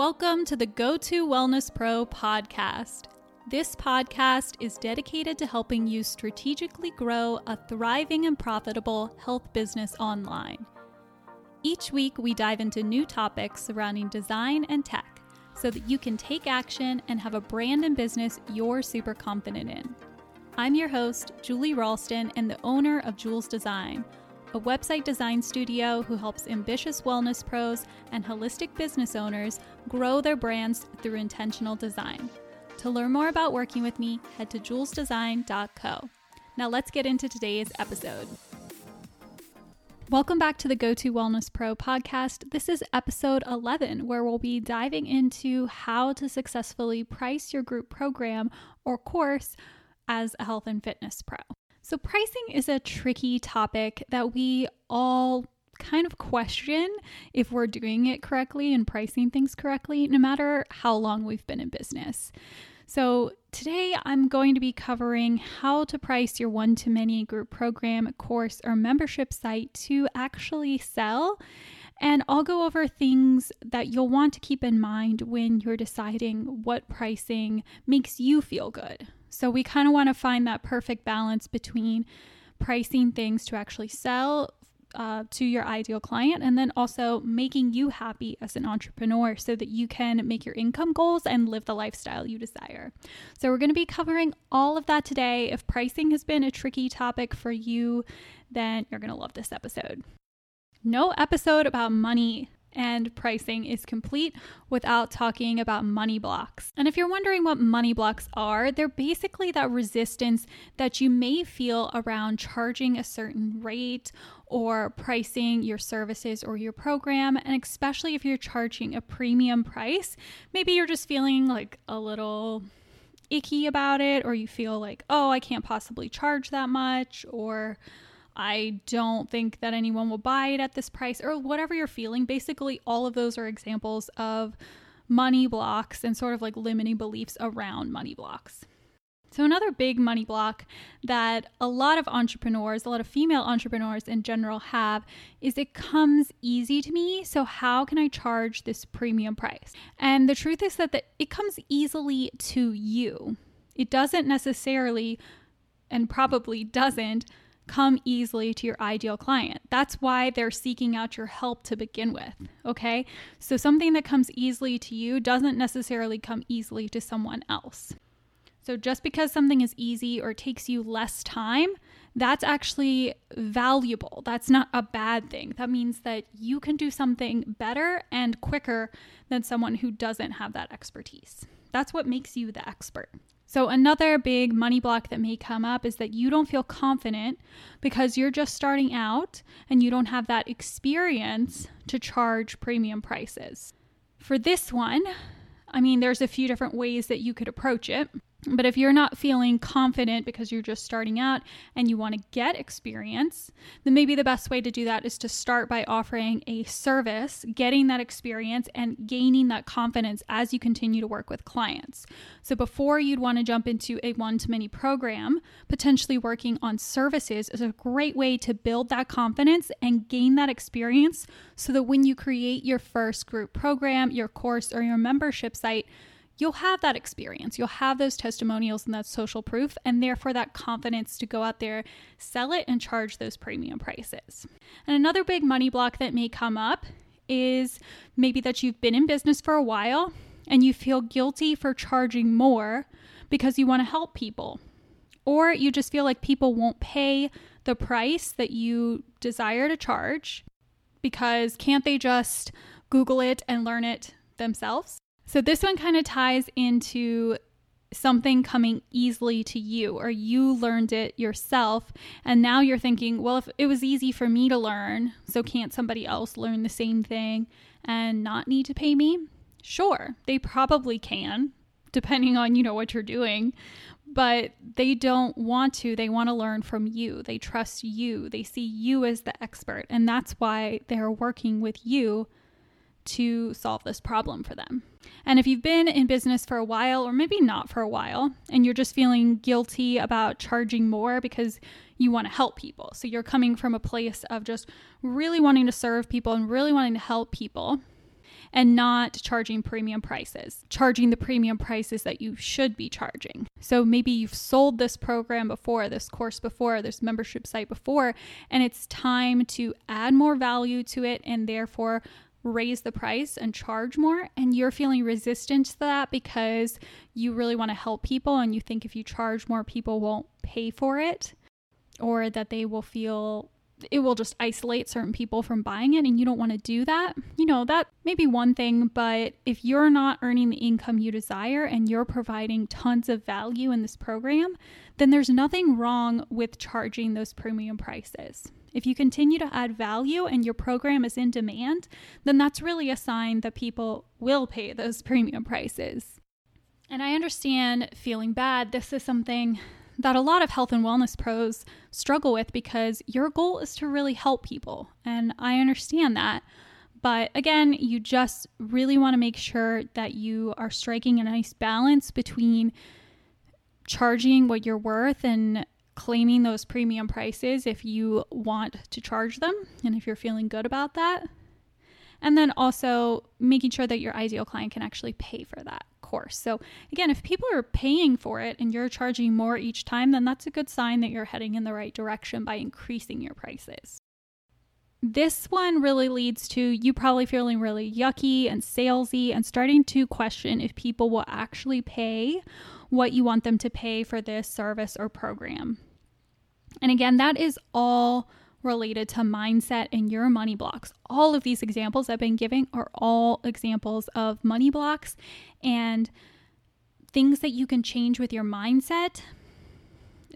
Welcome to the Go To Wellness Pro podcast. This podcast is dedicated to helping you strategically grow a thriving and profitable health business online. Each week, we dive into new topics surrounding design and tech so that you can take action and have a brand and business you're super confident in. I'm your host, Julie Ralston, and the owner of Jules Design a website design studio who helps ambitious wellness pros and holistic business owners grow their brands through intentional design. To learn more about working with me, head to julesdesign.co. Now let's get into today's episode. Welcome back to the Go To Wellness Pro podcast. This is episode 11, where we'll be diving into how to successfully price your group program or course as a health and fitness pro. So, pricing is a tricky topic that we all kind of question if we're doing it correctly and pricing things correctly, no matter how long we've been in business. So, today I'm going to be covering how to price your one to many group program, course, or membership site to actually sell. And I'll go over things that you'll want to keep in mind when you're deciding what pricing makes you feel good. So we kind of want to find that perfect balance between pricing things to actually sell uh, to your ideal client and then also making you happy as an entrepreneur so that you can make your income goals and live the lifestyle you desire. So, we're going to be covering all of that today. If pricing has been a tricky topic for you, then you're going to love this episode. No episode about money and pricing is complete without talking about money blocks. And if you're wondering what money blocks are, they're basically that resistance that you may feel around charging a certain rate or pricing your services or your program. And especially if you're charging a premium price, maybe you're just feeling like a little icky about it, or you feel like, oh, I can't possibly charge that much, or I don't think that anyone will buy it at this price, or whatever you're feeling. Basically, all of those are examples of money blocks and sort of like limiting beliefs around money blocks. So, another big money block that a lot of entrepreneurs, a lot of female entrepreneurs in general have is it comes easy to me. So, how can I charge this premium price? And the truth is that the, it comes easily to you. It doesn't necessarily, and probably doesn't, come easily to your ideal client. That's why they're seeking out your help to begin with. Okay. So something that comes easily to you doesn't necessarily come easily to someone else. So just because something is easy or takes you less time, that's actually valuable. That's not a bad thing. That means that you can do something better and quicker than someone who doesn't have that expertise. That's what makes you the expert. So, another big money block that may come up is that you don't feel confident because you're just starting out and you don't have that experience to charge premium prices. For this one, I mean, there's a few different ways that you could approach it. But if you're not feeling confident because you're just starting out and you want to get experience, then maybe the best way to do that is to start by offering a service, getting that experience, and gaining that confidence as you continue to work with clients. So before you'd want to jump into a one to many program, potentially working on services is a great way to build that confidence and gain that experience so that when you create your first group program, your course, or your membership site, you'll have that experience. You'll have those testimonials and that social proof, and therefore that confidence to go out there, sell it, and charge those premium prices. And another big money block that may come up is maybe that you've been in business for a while and you feel guilty for charging more because you want to help people. Or you just feel like people won't pay the price that you desire to charge because can't they just Google it and learn it themselves? So this one kind of ties into something coming easily to you or you learned it yourself and now you're thinking well if it was easy for me to learn so can't somebody else learn the same thing and not need to pay me? Sure they probably can depending on you know what you're doing but they don't want to. They want to learn from you. They trust you. They see you as the expert and that's why they're working with you to solve this problem for them. And if you've been in business for a while, or maybe not for a while, and you're just feeling guilty about charging more because you want to help people, so you're coming from a place of just really wanting to serve people and really wanting to help people, and not charging premium prices, charging the premium prices that you should be charging. So maybe you've sold this program before, this course before, this membership site before, and it's time to add more value to it and therefore raise the price and charge more and you're feeling resistant to that because you really want to help people and you think if you charge more people won't pay for it or that they will feel it will just isolate certain people from buying it and you don't want to do that. You know, that may be one thing, but if you're not earning the income you desire and you're providing tons of value in this program, then there's nothing wrong with charging those premium prices. If you continue to add value and your program is in demand, then that's really a sign that people will pay those premium prices. And I understand feeling bad. This is something that a lot of health and wellness pros struggle with because your goal is to really help people. And I understand that. But again, you just really want to make sure that you are striking a nice balance between charging what you're worth and claiming those premium prices if you want to charge them and if you're feeling good about that. And then also making sure that your ideal client can actually pay for that course. So, again, if people are paying for it and you're charging more each time, then that's a good sign that you're heading in the right direction by increasing your prices. This one really leads to you probably feeling really yucky and salesy and starting to question if people will actually pay what you want them to pay for this service or program. And again, that is all related to mindset and your money blocks. All of these examples I've been giving are all examples of money blocks and things that you can change with your mindset.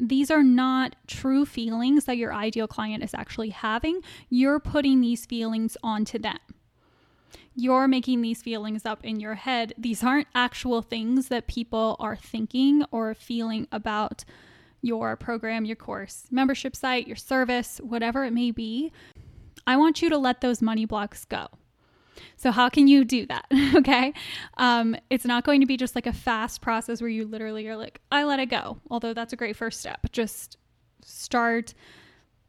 These are not true feelings that your ideal client is actually having. You're putting these feelings onto them. You're making these feelings up in your head. These aren't actual things that people are thinking or feeling about your program, your course, membership site, your service, whatever it may be, I want you to let those money blocks go. So, how can you do that? okay. Um, it's not going to be just like a fast process where you literally are like, I let it go. Although that's a great first step. Just start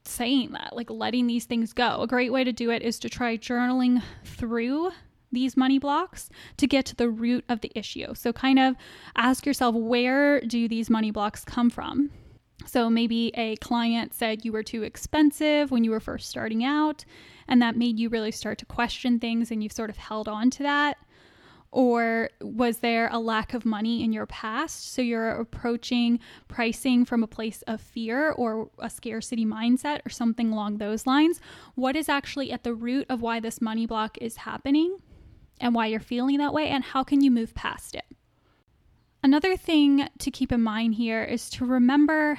saying that, like letting these things go. A great way to do it is to try journaling through these money blocks to get to the root of the issue. So, kind of ask yourself, where do these money blocks come from? So maybe a client said you were too expensive when you were first starting out, and that made you really start to question things and you've sort of held on to that. Or was there a lack of money in your past? So you're approaching pricing from a place of fear or a scarcity mindset or something along those lines. What is actually at the root of why this money block is happening and why you're feeling that way? And how can you move past it? Another thing to keep in mind here is to remember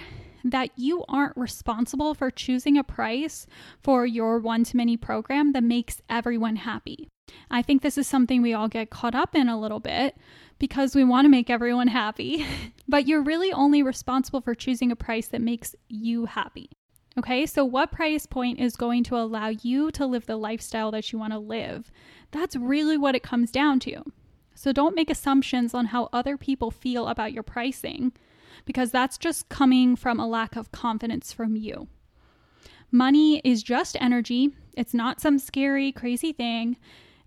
that you aren't responsible for choosing a price for your one to many program that makes everyone happy. I think this is something we all get caught up in a little bit because we want to make everyone happy, but you're really only responsible for choosing a price that makes you happy. Okay, so what price point is going to allow you to live the lifestyle that you want to live? That's really what it comes down to. So don't make assumptions on how other people feel about your pricing because that's just coming from a lack of confidence from you. Money is just energy, it's not some scary, crazy thing.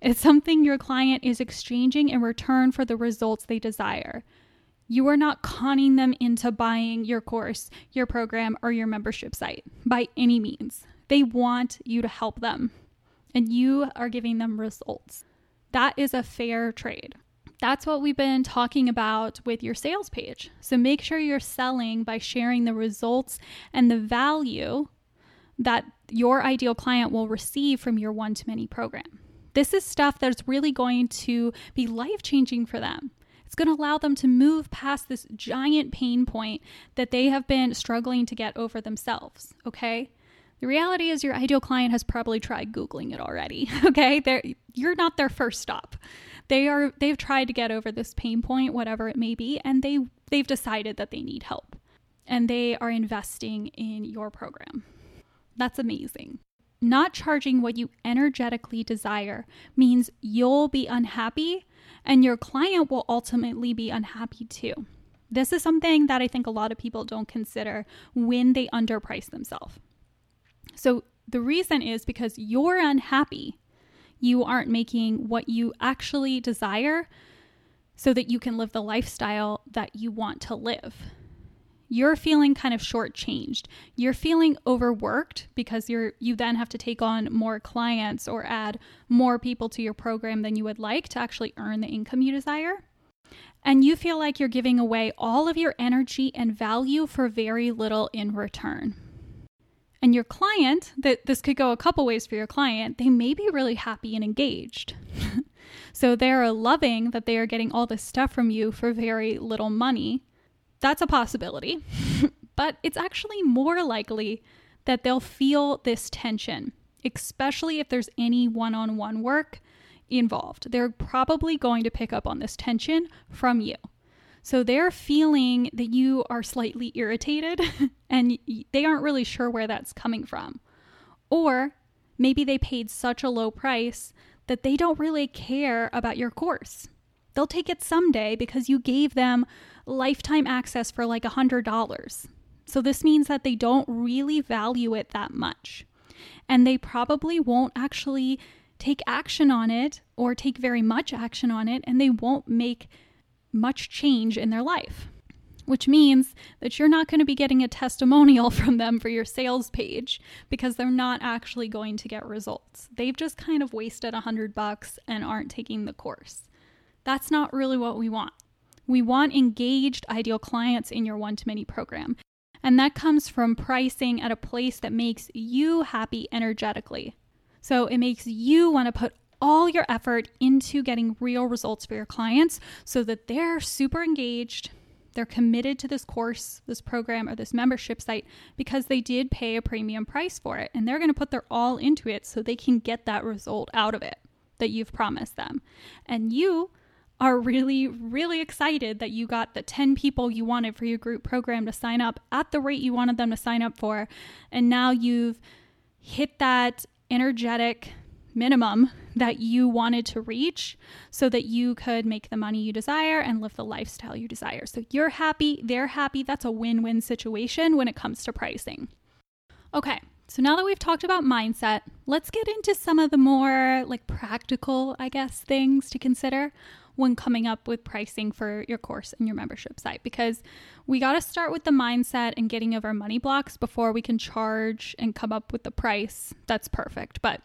It's something your client is exchanging in return for the results they desire. You are not conning them into buying your course, your program, or your membership site by any means. They want you to help them, and you are giving them results. That is a fair trade. That's what we've been talking about with your sales page. So make sure you're selling by sharing the results and the value that your ideal client will receive from your one to many program. This is stuff that's really going to be life changing for them. It's going to allow them to move past this giant pain point that they have been struggling to get over themselves. Okay. The reality is, your ideal client has probably tried Googling it already. Okay. They're, you're not their first stop. They are they've tried to get over this pain point whatever it may be and they they've decided that they need help. And they are investing in your program. That's amazing. Not charging what you energetically desire means you'll be unhappy and your client will ultimately be unhappy too. This is something that i think a lot of people don't consider when they underprice themselves. So the reason is because you're unhappy You aren't making what you actually desire so that you can live the lifestyle that you want to live. You're feeling kind of shortchanged. You're feeling overworked because you're you then have to take on more clients or add more people to your program than you would like to actually earn the income you desire. And you feel like you're giving away all of your energy and value for very little in return. And your client, that this could go a couple ways for your client, they may be really happy and engaged. so they're loving that they are getting all this stuff from you for very little money. That's a possibility. but it's actually more likely that they'll feel this tension, especially if there's any one on one work involved. They're probably going to pick up on this tension from you. So they're feeling that you are slightly irritated and they aren't really sure where that's coming from. Or maybe they paid such a low price that they don't really care about your course. They'll take it someday because you gave them lifetime access for like a $100. So this means that they don't really value it that much. And they probably won't actually take action on it or take very much action on it, and they won't make much change in their life, which means that you're not going to be getting a testimonial from them for your sales page because they're not actually going to get results. They've just kind of wasted a hundred bucks and aren't taking the course. That's not really what we want. We want engaged ideal clients in your one to many program. And that comes from pricing at a place that makes you happy energetically. So it makes you want to put all your effort into getting real results for your clients so that they're super engaged. They're committed to this course, this program, or this membership site because they did pay a premium price for it and they're going to put their all into it so they can get that result out of it that you've promised them. And you are really, really excited that you got the 10 people you wanted for your group program to sign up at the rate you wanted them to sign up for. And now you've hit that energetic minimum that you wanted to reach so that you could make the money you desire and live the lifestyle you desire. So you're happy, they're happy. That's a win win situation when it comes to pricing. Okay, so now that we've talked about mindset, let's get into some of the more like practical, I guess, things to consider when coming up with pricing for your course and your membership site because we got to start with the mindset and getting over money blocks before we can charge and come up with the price that's perfect. But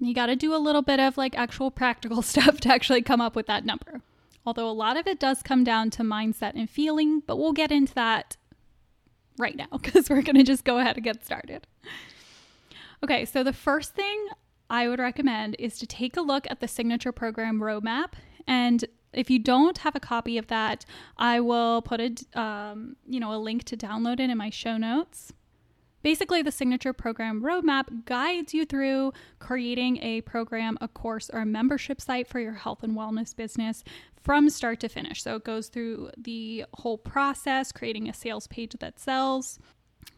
you got to do a little bit of like actual practical stuff to actually come up with that number. Although a lot of it does come down to mindset and feeling, but we'll get into that right now because we're going to just go ahead and get started. Okay, so the first thing I would recommend is to take a look at the signature program roadmap. And if you don't have a copy of that, I will put a um, you know a link to download it in my show notes. Basically, the signature program roadmap guides you through creating a program, a course, or a membership site for your health and wellness business from start to finish. So it goes through the whole process, creating a sales page that sells,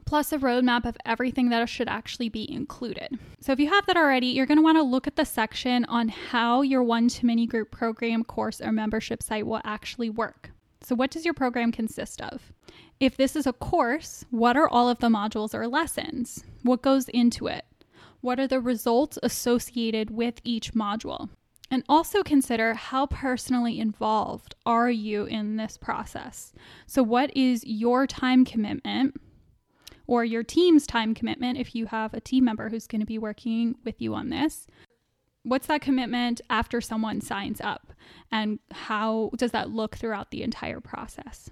plus a roadmap of everything that should actually be included. So if you have that already, you're going to want to look at the section on how your one to many group program, course, or membership site will actually work. So, what does your program consist of? If this is a course, what are all of the modules or lessons? What goes into it? What are the results associated with each module? And also consider how personally involved are you in this process? So, what is your time commitment or your team's time commitment if you have a team member who's going to be working with you on this? What's that commitment after someone signs up? And how does that look throughout the entire process?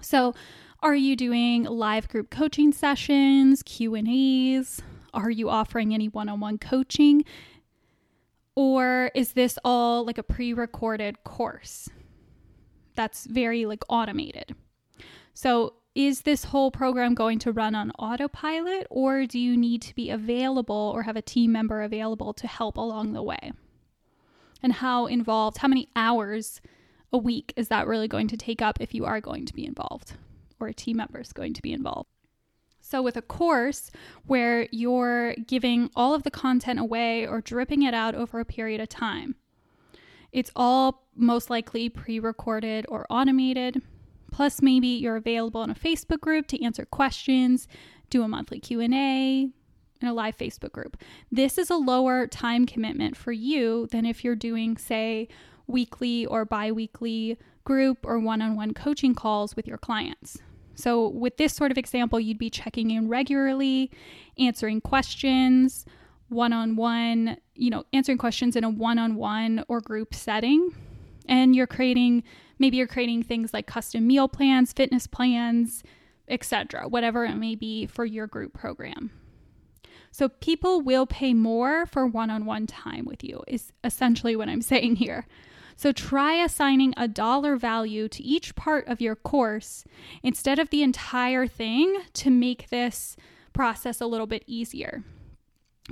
So are you doing live group coaching sessions q and a's? Are you offering any one-on-one coaching? Or is this all like a pre-recorded course that's very like automated? So is this whole program going to run on autopilot or do you need to be available or have a team member available to help along the way? And how involved, how many hours a week is that really going to take up if you are going to be involved or a team member is going to be involved? So, with a course where you're giving all of the content away or dripping it out over a period of time, it's all most likely pre recorded or automated. Plus maybe you're available in a Facebook group to answer questions, do a monthly Q&A, in a live Facebook group. This is a lower time commitment for you than if you're doing, say, weekly or bi weekly group or one on one coaching calls with your clients. So, with this sort of example, you'd be checking in regularly, answering questions, one on one, you know, answering questions in a one on one or group setting. And you're creating, maybe you're creating things like custom meal plans, fitness plans, etc., whatever it may be for your group program. So people will pay more for one on one time with you, is essentially what I'm saying here. So try assigning a dollar value to each part of your course instead of the entire thing to make this process a little bit easier.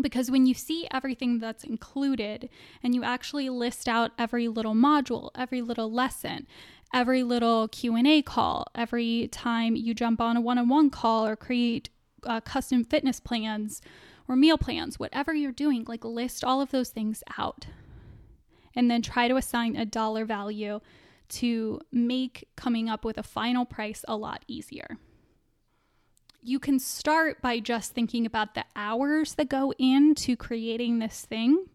Because when you see everything that's included and you actually list out every little module, every little lesson, every little Q&A call, every time you jump on a one-on-one call or create uh, custom fitness plans or meal plans, whatever you're doing, like list all of those things out. And then try to assign a dollar value to make coming up with a final price a lot easier. You can start by just thinking about the hours that go into creating this thing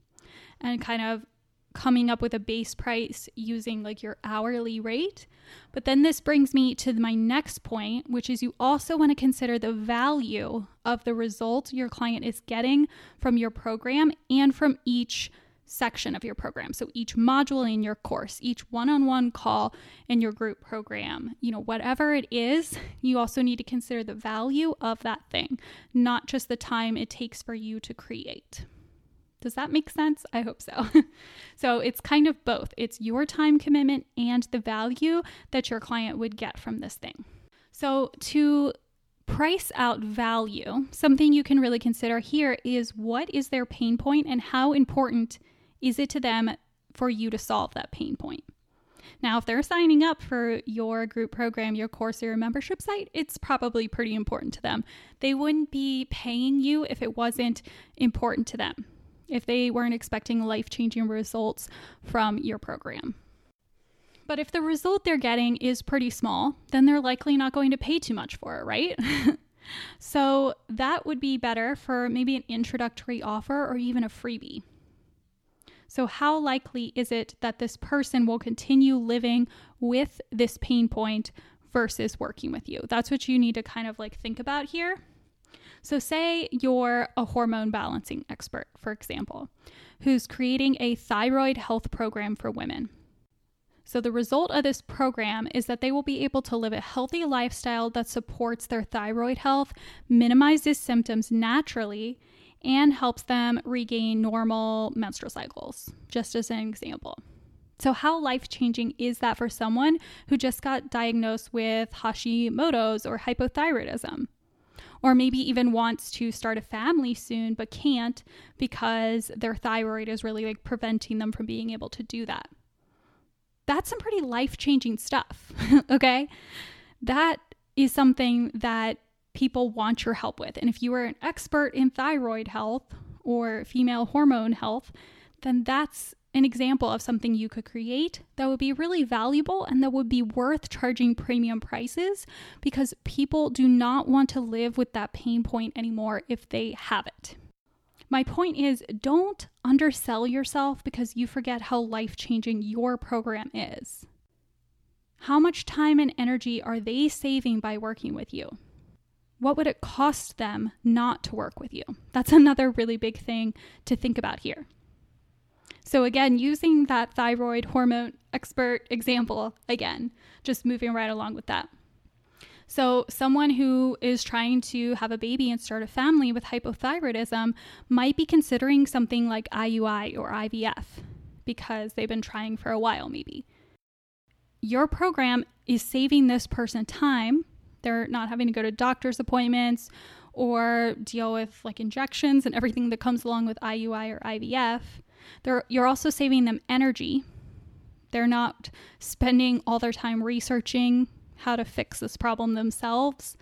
and kind of coming up with a base price using like your hourly rate. But then this brings me to my next point, which is you also want to consider the value of the result your client is getting from your program and from each section of your program. So each module in your course, each one-on-one call in your group program, you know, whatever it is, you also need to consider the value of that thing, not just the time it takes for you to create. Does that make sense? I hope so. so it's kind of both it's your time commitment and the value that your client would get from this thing. So, to price out value, something you can really consider here is what is their pain point and how important is it to them for you to solve that pain point? Now, if they're signing up for your group program, your course, or your membership site, it's probably pretty important to them. They wouldn't be paying you if it wasn't important to them if they weren't expecting life changing results from your program. But if the result they're getting is pretty small, then they're likely not going to pay too much for it, right? so that would be better for maybe an introductory offer or even a freebie. So, how likely is it that this person will continue living with this pain point versus working with you? That's what you need to kind of like think about here. So, say you're a hormone balancing expert, for example, who's creating a thyroid health program for women. So, the result of this program is that they will be able to live a healthy lifestyle that supports their thyroid health, minimizes symptoms naturally, and helps them regain normal menstrual cycles, just as an example. So, how life changing is that for someone who just got diagnosed with Hashimoto's or hypothyroidism? or maybe even wants to start a family soon but can't because their thyroid is really like preventing them from being able to do that. That's some pretty life changing stuff, okay? That is something that people want your help with. And if you are an expert in thyroid health or female hormone health, then that's an example of something you could create that would be really valuable and that would be worth charging premium prices because people do not want to live with that pain point anymore if they have it. My point is don't undersell yourself because you forget how life changing your program is. How much time and energy are they saving by working with you? What would it cost them not to work with you? That's another really big thing to think about here. So, again, using that thyroid hormone expert example, again, just moving right along with that. So, someone who is trying to have a baby and start a family with hypothyroidism might be considering something like IUI or IVF because they've been trying for a while, maybe. Your program is saving this person time. They're not having to go to doctor's appointments or deal with like injections and everything that comes along with IUI or IVF. They're, you're also saving them energy. They're not spending all their time researching how to fix this problem themselves.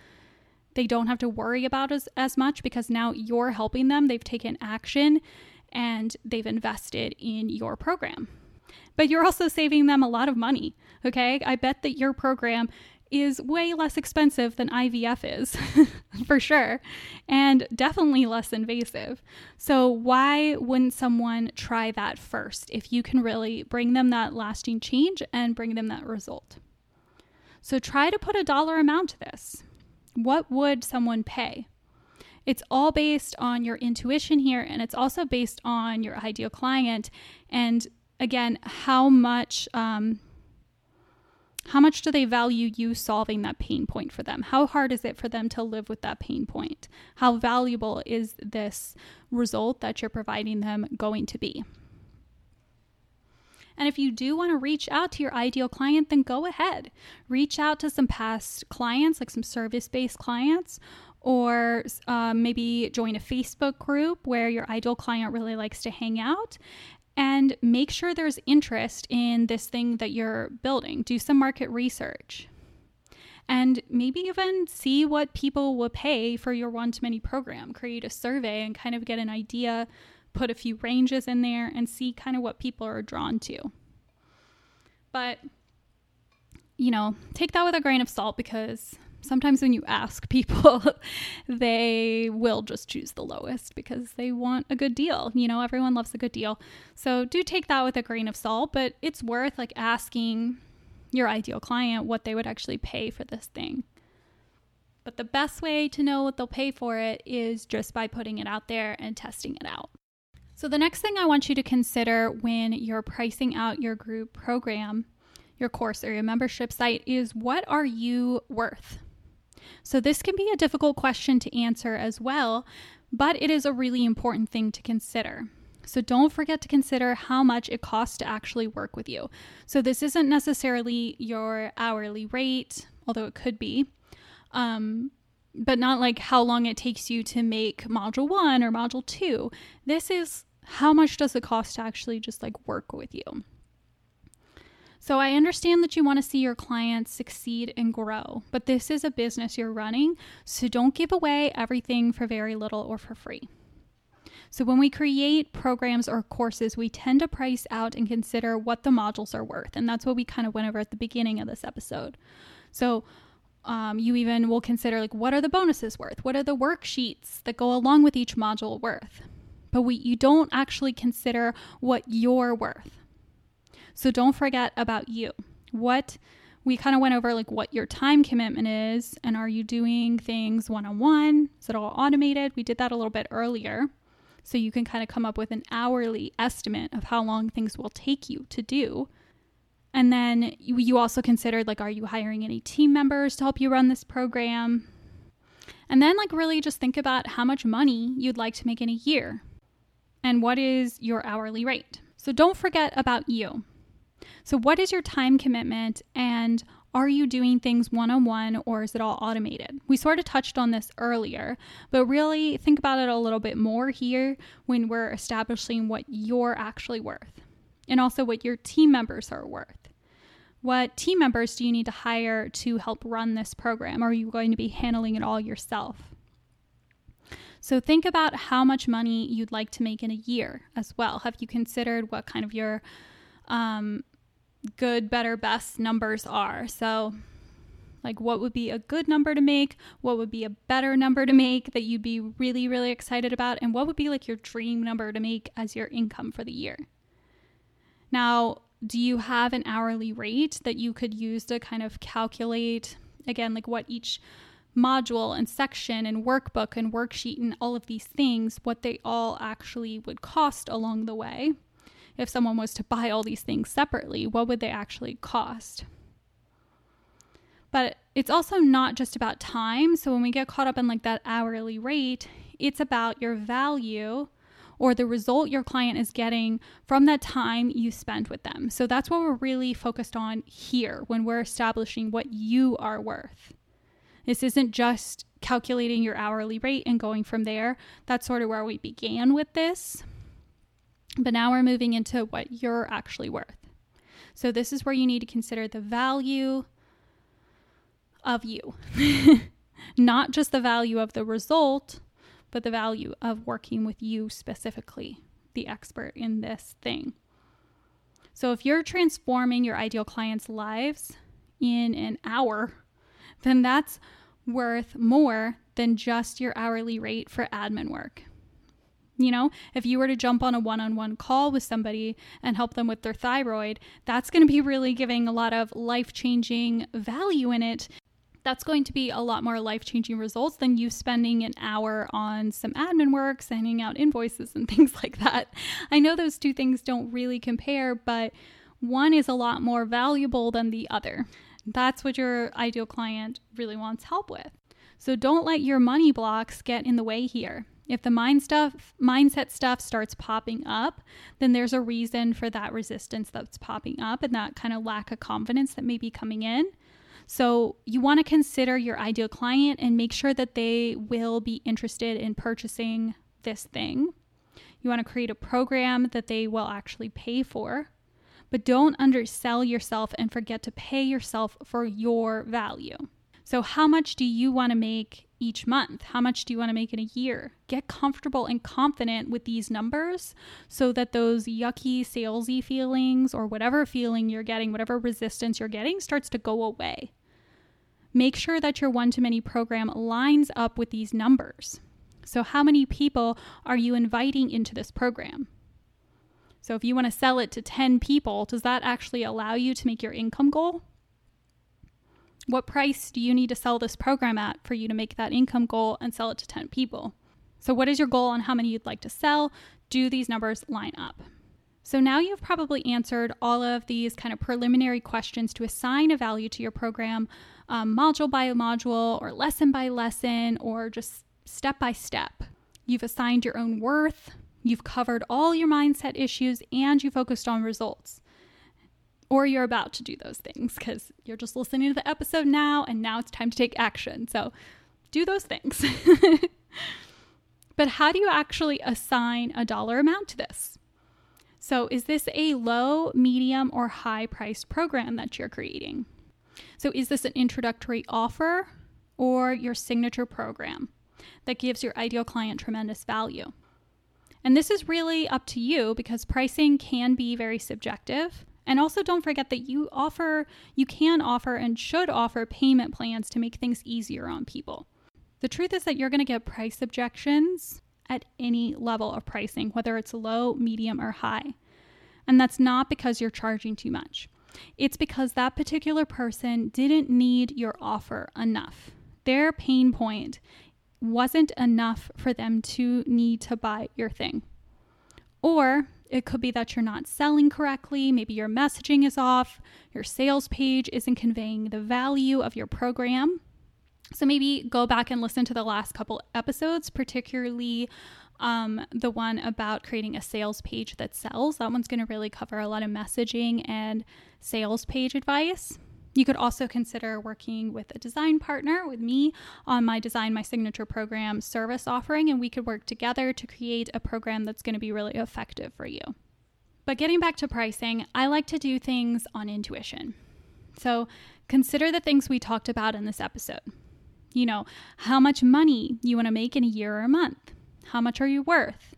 They don't have to worry about as, as much because now you're helping them. They've taken action and they've invested in your program. But you're also saving them a lot of money. Okay. I bet that your program is way less expensive than IVF is, for sure, and definitely less invasive. So, why wouldn't someone try that first if you can really bring them that lasting change and bring them that result? So, try to put a dollar amount to this. What would someone pay? It's all based on your intuition here, and it's also based on your ideal client. And again, how much. Um, how much do they value you solving that pain point for them? How hard is it for them to live with that pain point? How valuable is this result that you're providing them going to be? And if you do want to reach out to your ideal client, then go ahead. Reach out to some past clients, like some service based clients, or um, maybe join a Facebook group where your ideal client really likes to hang out and make sure there's interest in this thing that you're building. Do some market research. And maybe even see what people will pay for your one to many program. Create a survey and kind of get an idea, put a few ranges in there, and see kind of what people are drawn to. But, you know, take that with a grain of salt because sometimes when you ask people, they will just choose the lowest because they want a good deal. You know, everyone loves a good deal. So do take that with a grain of salt, but it's worth like asking your ideal client what they would actually pay for this thing. But the best way to know what they'll pay for it is just by putting it out there and testing it out. So, the next thing I want you to consider when you're pricing out your group program, your course, or your membership site is what are you worth? So, this can be a difficult question to answer as well, but it is a really important thing to consider. So, don't forget to consider how much it costs to actually work with you. So, this isn't necessarily your hourly rate, although it could be. Um, but not like how long it takes you to make module one or module two. This is how much does it cost to actually just like work with you. So I understand that you want to see your clients succeed and grow, but this is a business you're running, so don't give away everything for very little or for free. So, when we create programs or courses, we tend to price out and consider what the modules are worth. And that's what we kind of went over at the beginning of this episode. So, um, you even will consider like what are the bonuses worth? What are the worksheets that go along with each module worth? But we, you don't actually consider what you're worth. So don't forget about you. What we kind of went over like what your time commitment is and are you doing things one on one? Is it all automated? We did that a little bit earlier. So you can kind of come up with an hourly estimate of how long things will take you to do. And then you, you also considered like, are you hiring any team members to help you run this program? And then, like, really just think about how much money you'd like to make in a year and what is your hourly rate. So don't forget about you. So, what is your time commitment and are you doing things one on one or is it all automated? We sort of touched on this earlier, but really think about it a little bit more here when we're establishing what you're actually worth and also what your team members are worth. What team members do you need to hire to help run this program? Are you going to be handling it all yourself? So think about how much money you'd like to make in a year as well. Have you considered what kind of your um, good, better, best numbers are. So, like, what would be a good number to make? What would be a better number to make that you'd be really, really excited about? And what would be like your dream number to make as your income for the year? Now, do you have an hourly rate that you could use to kind of calculate, again, like what each module and section and workbook and worksheet and all of these things, what they all actually would cost along the way? If someone was to buy all these things separately, what would they actually cost? But it's also not just about time. So when we get caught up in like that hourly rate, it's about your value or the result your client is getting from that time you spent with them. So that's what we're really focused on here when we're establishing what you are worth. This isn't just calculating your hourly rate and going from there. That's sort of where we began with this. But now we're moving into what you're actually worth. So this is where you need to consider the value of you, not just the value of the result, but the value of working with you specifically, the expert in this thing. So if you're transforming your ideal clients' lives in an hour, then that's worth more than just your hourly rate for admin work. You know, if you were to jump on a one on one call with somebody and help them with their thyroid, that's going to be really giving a lot of life changing value in it. That's going to be a lot more life changing results than you spending an hour on some admin work, sending out invoices, and things like that. I know those two things don't really compare, but one is a lot more valuable than the other. That's what your ideal client really wants help with. So don't let your money blocks get in the way here. If the mind stuff, mindset stuff starts popping up, then there's a reason for that resistance that's popping up and that kind of lack of confidence that may be coming in. So, you want to consider your ideal client and make sure that they will be interested in purchasing this thing. You want to create a program that they will actually pay for, but don't undersell yourself and forget to pay yourself for your value. So, how much do you want to make each month? How much do you want to make in a year? Get comfortable and confident with these numbers so that those yucky, salesy feelings or whatever feeling you're getting, whatever resistance you're getting, starts to go away. Make sure that your one to many program lines up with these numbers. So, how many people are you inviting into this program? So, if you want to sell it to 10 people, does that actually allow you to make your income goal? What price do you need to sell this program at for you to make that income goal and sell it to 10 people? So, what is your goal on how many you'd like to sell? Do these numbers line up? So, now you've probably answered all of these kind of preliminary questions to assign a value to your program, um, module by module, or lesson by lesson, or just step by step. You've assigned your own worth, you've covered all your mindset issues, and you focused on results or you're about to do those things because you're just listening to the episode now and now it's time to take action. So do those things. but how do you actually assign a dollar amount to this? So, is this a low, medium, or high priced program that you're creating? So, is this an introductory offer or your signature program that gives your ideal client tremendous value? And this is really up to you because pricing can be very subjective. And also don't forget that you offer you can offer and should offer payment plans to make things easier on people. The truth is that you're going to get price objections at any level of pricing, whether it's low, medium, or high. And that's not because you're charging too much. It's because that particular person didn't need your offer enough. Their pain point wasn't enough for them to need to buy your thing. Or it could be that you're not selling correctly. Maybe your messaging is off. Your sales page isn't conveying the value of your program. So maybe go back and listen to the last couple episodes, particularly um, the one about creating a sales page that sells. That one's going to really cover a lot of messaging and sales page advice. You could also consider working with a design partner with me on my Design My Signature program service offering, and we could work together to create a program that's going to be really effective for you. But getting back to pricing, I like to do things on intuition. So consider the things we talked about in this episode. You know, how much money you want to make in a year or a month? How much are you worth?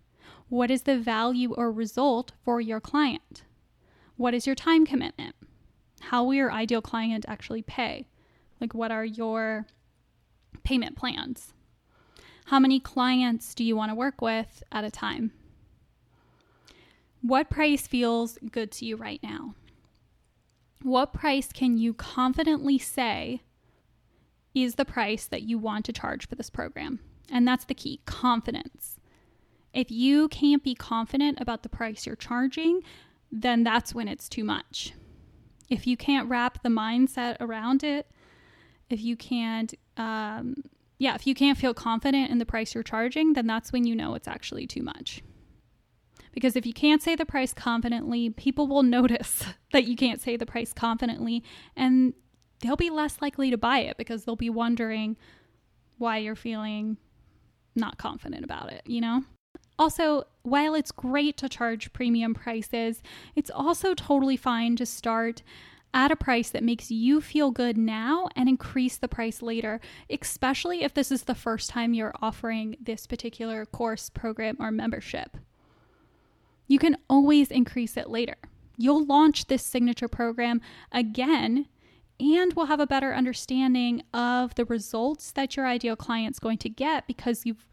What is the value or result for your client? What is your time commitment? How will your ideal client actually pay? Like, what are your payment plans? How many clients do you want to work with at a time? What price feels good to you right now? What price can you confidently say is the price that you want to charge for this program? And that's the key confidence. If you can't be confident about the price you're charging, then that's when it's too much if you can't wrap the mindset around it, if you can't, um, yeah, if you can't feel confident in the price you're charging, then that's when you know it's actually too much. Because if you can't say the price confidently, people will notice that you can't say the price confidently and they'll be less likely to buy it because they'll be wondering why you're feeling not confident about it, you know? Also, while it's great to charge premium prices, it's also totally fine to start at a price that makes you feel good now and increase the price later, especially if this is the first time you're offering this particular course, program, or membership. You can always increase it later. You'll launch this signature program again and we'll have a better understanding of the results that your ideal client's going to get because you've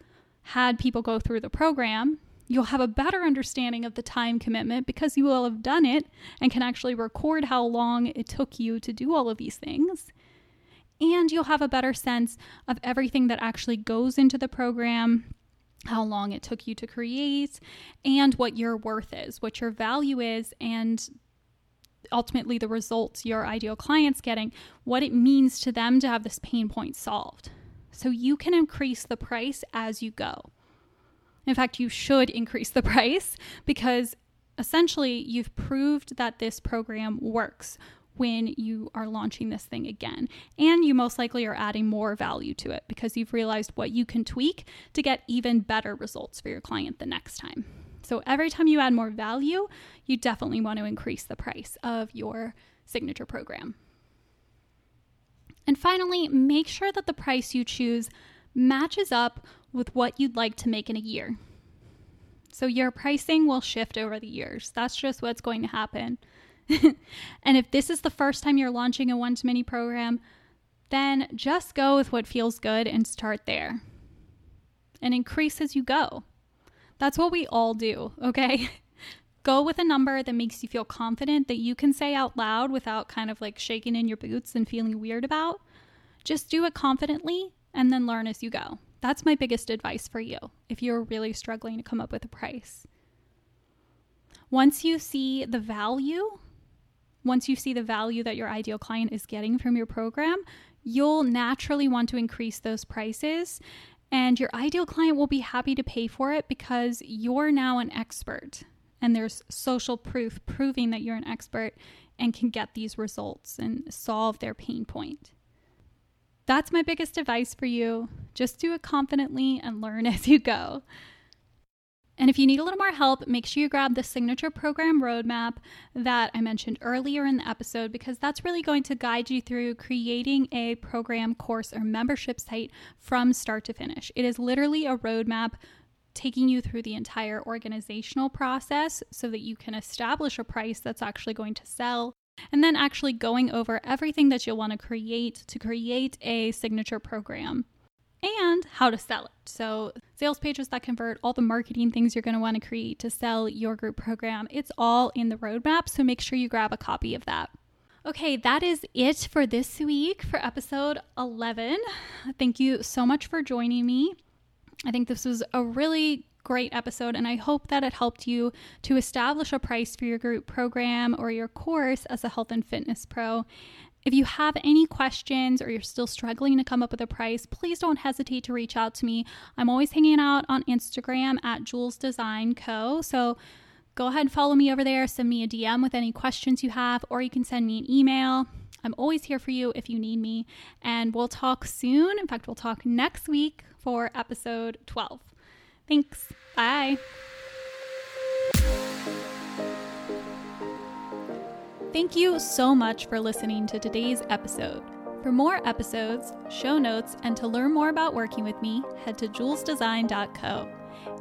had people go through the program. You'll have a better understanding of the time commitment because you will have done it and can actually record how long it took you to do all of these things. And you'll have a better sense of everything that actually goes into the program, how long it took you to create, and what your worth is, what your value is, and ultimately the results your ideal client's getting, what it means to them to have this pain point solved. So you can increase the price as you go. In fact, you should increase the price because essentially you've proved that this program works when you are launching this thing again. And you most likely are adding more value to it because you've realized what you can tweak to get even better results for your client the next time. So every time you add more value, you definitely want to increase the price of your signature program. And finally, make sure that the price you choose matches up with what you'd like to make in a year. So your pricing will shift over the years. That's just what's going to happen. and if this is the first time you're launching a one to many program, then just go with what feels good and start there. And increase as you go. That's what we all do, okay? Go with a number that makes you feel confident that you can say out loud without kind of like shaking in your boots and feeling weird about. Just do it confidently and then learn as you go. That's my biggest advice for you if you're really struggling to come up with a price. Once you see the value, once you see the value that your ideal client is getting from your program, you'll naturally want to increase those prices and your ideal client will be happy to pay for it because you're now an expert. And there's social proof proving that you're an expert and can get these results and solve their pain point. That's my biggest advice for you. Just do it confidently and learn as you go. And if you need a little more help, make sure you grab the signature program roadmap that I mentioned earlier in the episode because that's really going to guide you through creating a program, course, or membership site from start to finish. It is literally a roadmap taking you through the entire organizational process so that you can establish a price that's actually going to sell and then actually going over everything that you'll want to create to create a signature program and how to sell it. So, sales pages that convert, all the marketing things you're going to want to create to sell your group program, it's all in the roadmap. So, make sure you grab a copy of that. Okay, that is it for this week for episode 11. Thank you so much for joining me. I think this was a really great episode, and I hope that it helped you to establish a price for your group program or your course as a health and fitness pro. If you have any questions or you're still struggling to come up with a price, please don't hesitate to reach out to me. I'm always hanging out on Instagram at Jules Design Co. So go ahead and follow me over there. Send me a DM with any questions you have, or you can send me an email. I'm always here for you if you need me. And we'll talk soon. In fact, we'll talk next week for episode 12. Thanks. Bye. Thank you so much for listening to today's episode. For more episodes, show notes, and to learn more about working with me, head to julesdesign.co.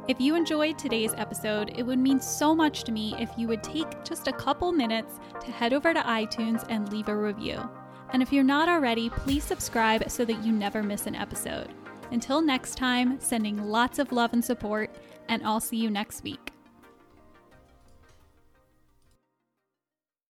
If you enjoyed today's episode, it would mean so much to me if you would take just a couple minutes to head over to iTunes and leave a review. And if you're not already, please subscribe so that you never miss an episode. Until next time, sending lots of love and support, and I'll see you next week.